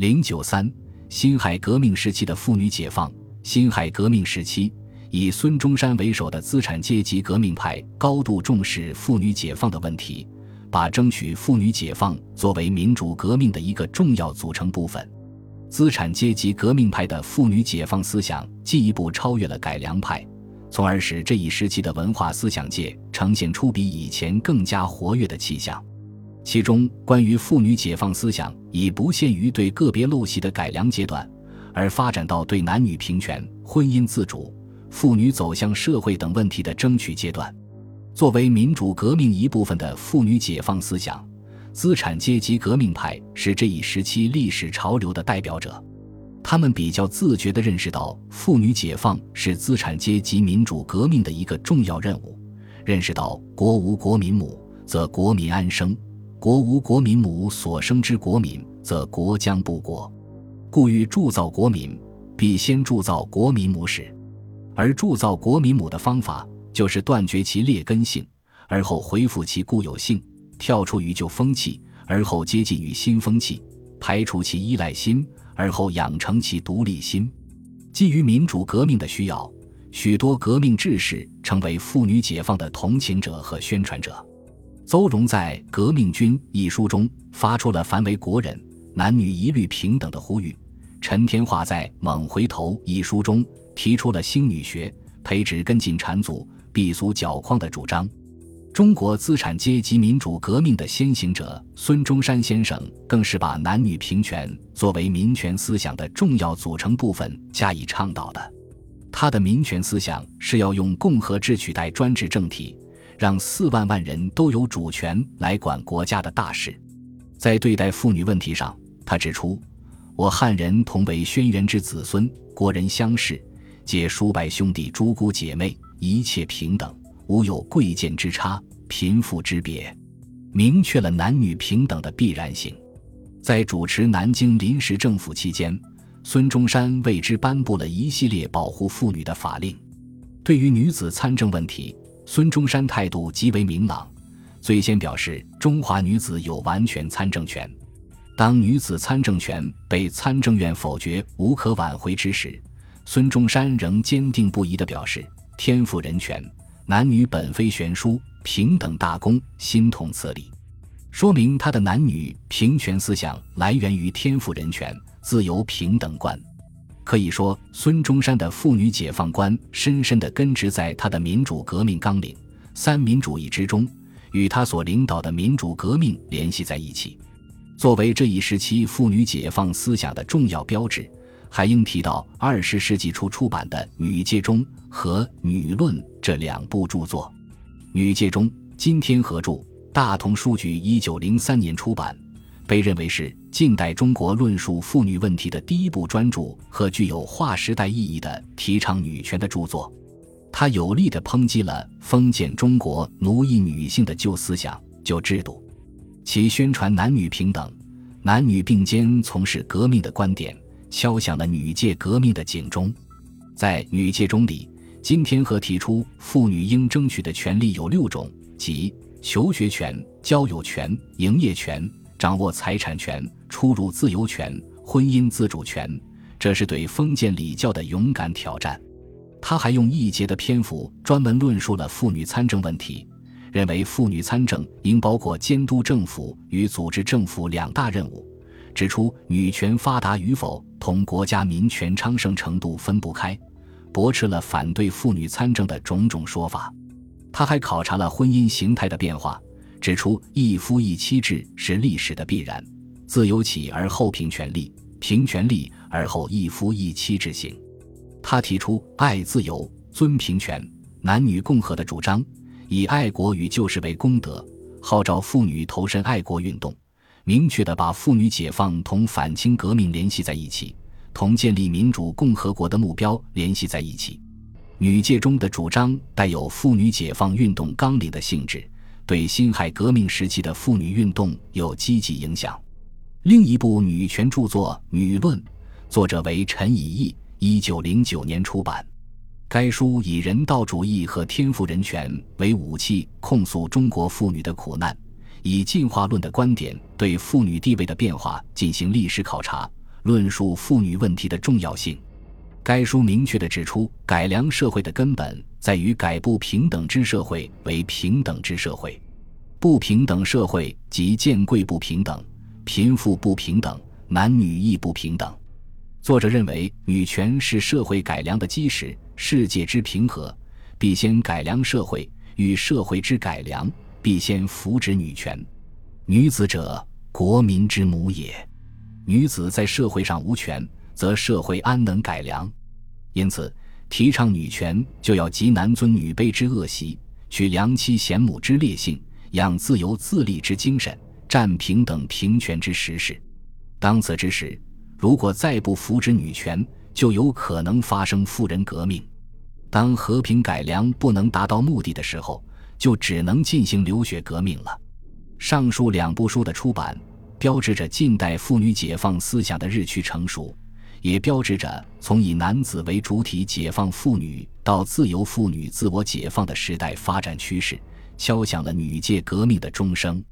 零九三，辛亥革命时期的妇女解放。辛亥革命时期，以孙中山为首的资产阶级革命派高度重视妇女解放的问题，把争取妇女解放作为民主革命的一个重要组成部分。资产阶级革命派的妇女解放思想进一步超越了改良派，从而使这一时期的文化思想界呈现出比以前更加活跃的气象。其中，关于妇女解放思想已不限于对个别陋习的改良阶段，而发展到对男女平权、婚姻自主、妇女走向社会等问题的争取阶段。作为民主革命一部分的妇女解放思想，资产阶级革命派是这一时期历史潮流的代表者。他们比较自觉地认识到，妇女解放是资产阶级民主革命的一个重要任务，认识到“国无国民母，则国民安生”。国无国民母所生之国民，则国将不国。故欲铸造国民，必先铸造国民母始。而铸造国民母的方法，就是断绝其劣根性，而后恢复其固有性；跳出于旧风气，而后接近于新风气；排除其依赖心，而后养成其独立心。基于民主革命的需要，许多革命志士成为妇女解放的同情者和宣传者。邹容在《革命军》一书中发出了“凡为国人，男女一律平等”的呼吁。陈天化在《猛回头》一书中提出了兴女学、培植根茎缠足、避俗矫况的主张。中国资产阶级民主革命的先行者孙中山先生，更是把男女平权作为民权思想的重要组成部分加以倡导的。他的民权思想是要用共和制取代专制政体。让四万万人都有主权来管国家的大事，在对待妇女问题上，他指出：“我汉人同为轩辕之子孙，国人相视，皆叔伯兄弟、诸姑姐妹，一切平等，无有贵贱之差、贫富之别。”明确了男女平等的必然性。在主持南京临时政府期间，孙中山为之颁布了一系列保护妇女的法令。对于女子参政问题，孙中山态度极为明朗，最先表示中华女子有完全参政权。当女子参政权被参政院否决、无可挽回之时，孙中山仍坚定不移地表示：“天赋人权，男女本非悬殊，平等大公，心同此理。”说明他的男女平权思想来源于天赋人权、自由平等观。可以说，孙中山的妇女解放观深深地根植在他的民主革命纲领“三民主义”之中，与他所领导的民主革命联系在一起。作为这一时期妇女解放思想的重要标志，还应提到二十世纪初出版的《女界中》和《女论》这两部著作。《女界中》今天合著，大同书局一九零三年出版。被认为是近代中国论述妇女问题的第一部专著和具有划时代意义的提倡女权的著作，它有力地抨击了封建中国奴役女性的旧思想、旧制度，其宣传男女平等、男女并肩从事革命的观点，敲响了女界革命的警钟。在女界中里，金天和提出妇女应争取的权利有六种，即求学权、交友权、营业权。掌握财产权、出入自由权、婚姻自主权，这是对封建礼教的勇敢挑战。他还用一节的篇幅专门论述了妇女参政问题，认为妇女参政应包括监督政府与组织政府两大任务，指出女权发达与否同国家民权昌盛程度分不开，驳斥了反对妇女参政的种种说法。他还考察了婚姻形态的变化。指出一夫一妻制是历史的必然，自由起而后平权利，平权利而后一夫一妻制行。他提出爱自由、尊平权、男女共和的主张，以爱国与救世为功德，号召妇女投身爱国运动，明确地把妇女解放同反清革命联系在一起，同建立民主共和国的目标联系在一起。女界中的主张带有妇女解放运动纲领的性质。对辛亥革命时期的妇女运动有积极影响。另一部女权著作《女论》，作者为陈以义，一九零九年出版。该书以人道主义和天赋人权为武器，控诉中国妇女的苦难，以进化论的观点对妇女地位的变化进行历史考察，论述妇女问题的重要性。该书明确地指出，改良社会的根本在于改不平等之社会为平等之社会。不平等社会即贱贵不平等、贫富不平等、男女亦不平等。作者认为，女权是社会改良的基石。世界之平和，必先改良社会；与社会之改良，必先扶植女权。女子者，国民之母也。女子在社会上无权，则社会安能改良？因此，提倡女权，就要集男尊女卑之恶习，取良妻贤母之烈性，养自由自立之精神，占平等平权之实事。当此之时，如果再不扶植女权，就有可能发生妇人革命。当和平改良不能达到目的的时候，就只能进行流血革命了。上述两部书的出版，标志着近代妇女解放思想的日趋成熟，也标志着从以男子为主体解放妇女到自由妇女自我解放的时代发展趋势，敲响了女界革命的钟声。